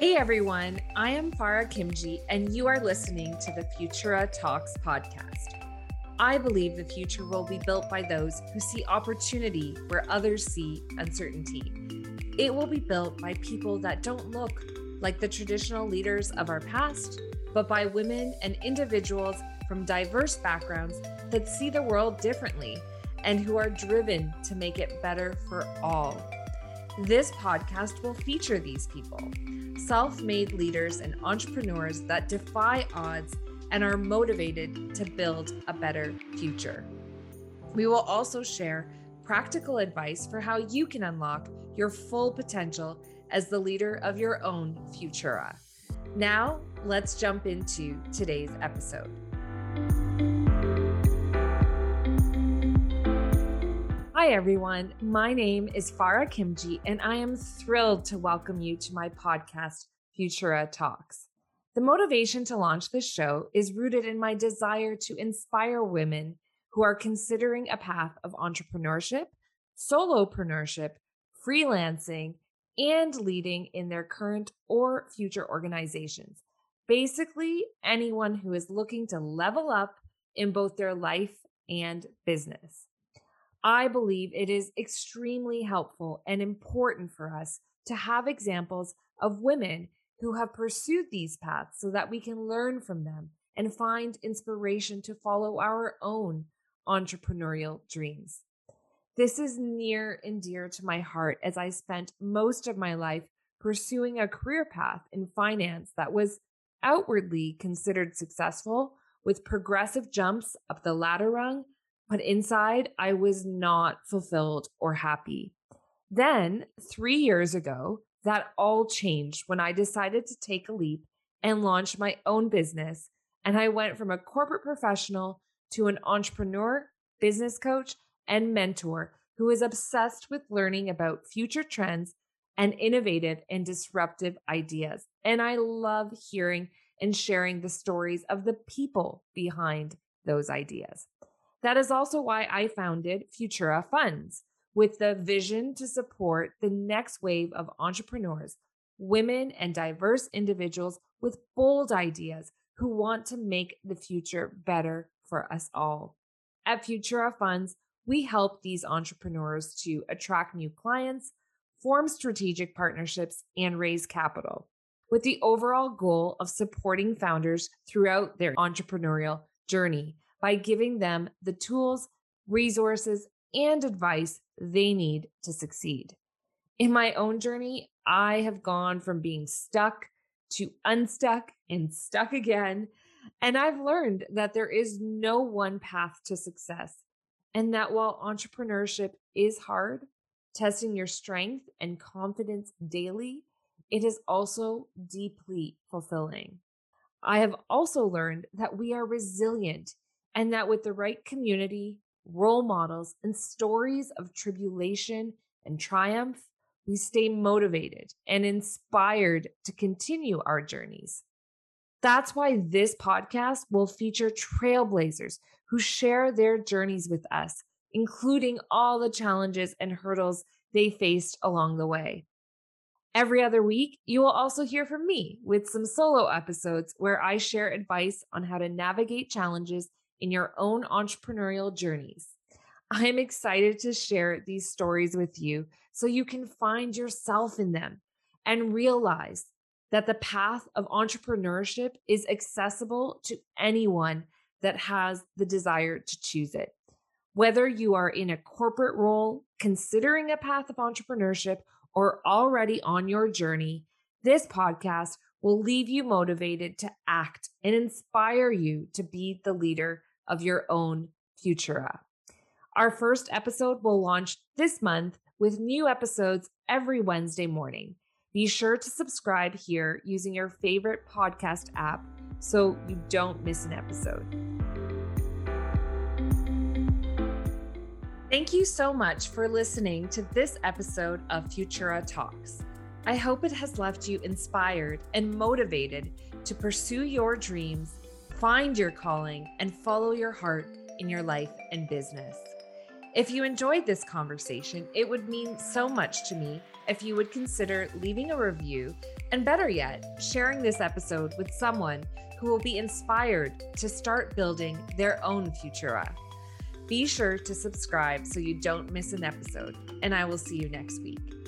Hey everyone, I am Farrah Khimji, and you are listening to the Futura Talks podcast. I believe the future will be built by those who see opportunity where others see uncertainty. It will be built by people that don't look like the traditional leaders of our past, but by women and individuals from diverse backgrounds that see the world differently and who are driven to make it better for all. This podcast will feature these people self made leaders and entrepreneurs that defy odds and are motivated to build a better future. We will also share practical advice for how you can unlock your full potential as the leader of your own Futura. Now, let's jump into today's episode. Hi, everyone. My name is Farrah Khimji, and I am thrilled to welcome you to my podcast, Futura Talks. The motivation to launch this show is rooted in my desire to inspire women who are considering a path of entrepreneurship, solopreneurship, freelancing, and leading in their current or future organizations. Basically, anyone who is looking to level up in both their life and business. I believe it is extremely helpful and important for us to have examples of women who have pursued these paths so that we can learn from them and find inspiration to follow our own entrepreneurial dreams. This is near and dear to my heart as I spent most of my life pursuing a career path in finance that was outwardly considered successful with progressive jumps up the ladder rung but inside I was not fulfilled or happy. Then, three years ago, that all changed when I decided to take a leap and launch my own business. And I went from a corporate professional to an entrepreneur, business coach, and mentor who is obsessed with learning about future trends and innovative and disruptive ideas. And I love hearing and sharing the stories of the people behind those ideas. That is also why I founded Futura Funds with the vision to support the next wave of entrepreneurs, women, and diverse individuals with bold ideas who want to make the future better for us all. At Futura Funds, we help these entrepreneurs to attract new clients, form strategic partnerships, and raise capital with the overall goal of supporting founders throughout their entrepreneurial journey by giving them the tools, resources, and advice they need to succeed. In my own journey, I have gone from being stuck to unstuck and stuck again. And I've learned that there is no one path to success. And that while entrepreneurship is hard, testing your strength and confidence daily, it is also deeply fulfilling. I have also learned that we are resilient and that with the right community, role models, and stories of tribulation and triumph, we stay motivated and inspired to continue our journeys. That's why this podcast will feature trailblazers who share their journeys with us, including all the challenges and hurdles they faced along the way. Every other week, you will also hear from me with some solo episodes where I share advice on how to navigate challenges in your own entrepreneurial journeys. I'm excited to share these stories with you so you can find yourself in them and realize that the path of entrepreneurship is accessible to anyone that has the desire to choose it. Whether you are in a corporate role, considering a path of entrepreneurship, or already on your journey, this podcast will leave you motivated to act and inspire you to be the leader of your own Futura. Our first episode will launch this month with new episodes every Wednesday morning. Be sure to subscribe here using your favorite podcast app so you don't miss an episode. Thank you so much for listening to this episode of Futura Talks. I hope it has left you inspired and motivated to pursue your dreams find your calling, and follow your heart in your life and business. If you enjoyed this conversation, it would mean so much to me if you would consider leaving a review and, better yet, sharing this episode with someone who will be inspired to start building their own Futura. Be sure to subscribe so you don't miss an episode, and I will see you next week.